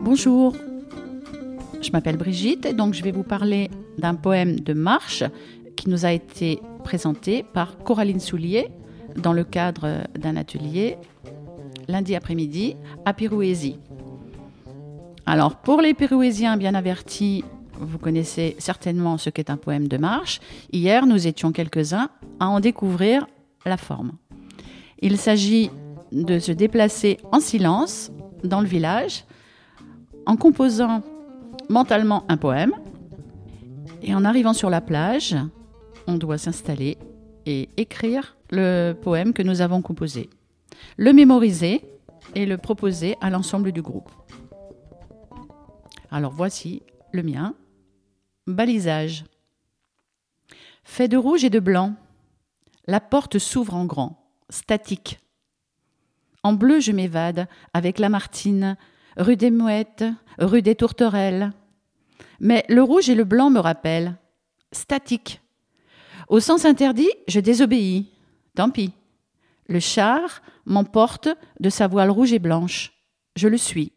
Bonjour, je m'appelle Brigitte et donc je vais vous parler d'un poème de marche qui nous a été présenté par Coraline Soulier dans le cadre d'un atelier lundi après-midi à Pirouésie. Alors pour les Pirouésiens bien avertis, vous connaissez certainement ce qu'est un poème de marche. Hier, nous étions quelques-uns à en découvrir la forme. Il s'agit de se déplacer en silence dans le village en composant mentalement un poème. Et en arrivant sur la plage, on doit s'installer et écrire le poème que nous avons composé, le mémoriser et le proposer à l'ensemble du groupe. Alors voici le mien. Balisage. Fait de rouge et de blanc, la porte s'ouvre en grand, statique. En bleu, je m'évade avec Lamartine, rue des Mouettes, rue des Tourterelles. Mais le rouge et le blanc me rappellent. Statique. Au sens interdit, je désobéis. Tant pis. Le char m'emporte de sa voile rouge et blanche. Je le suis.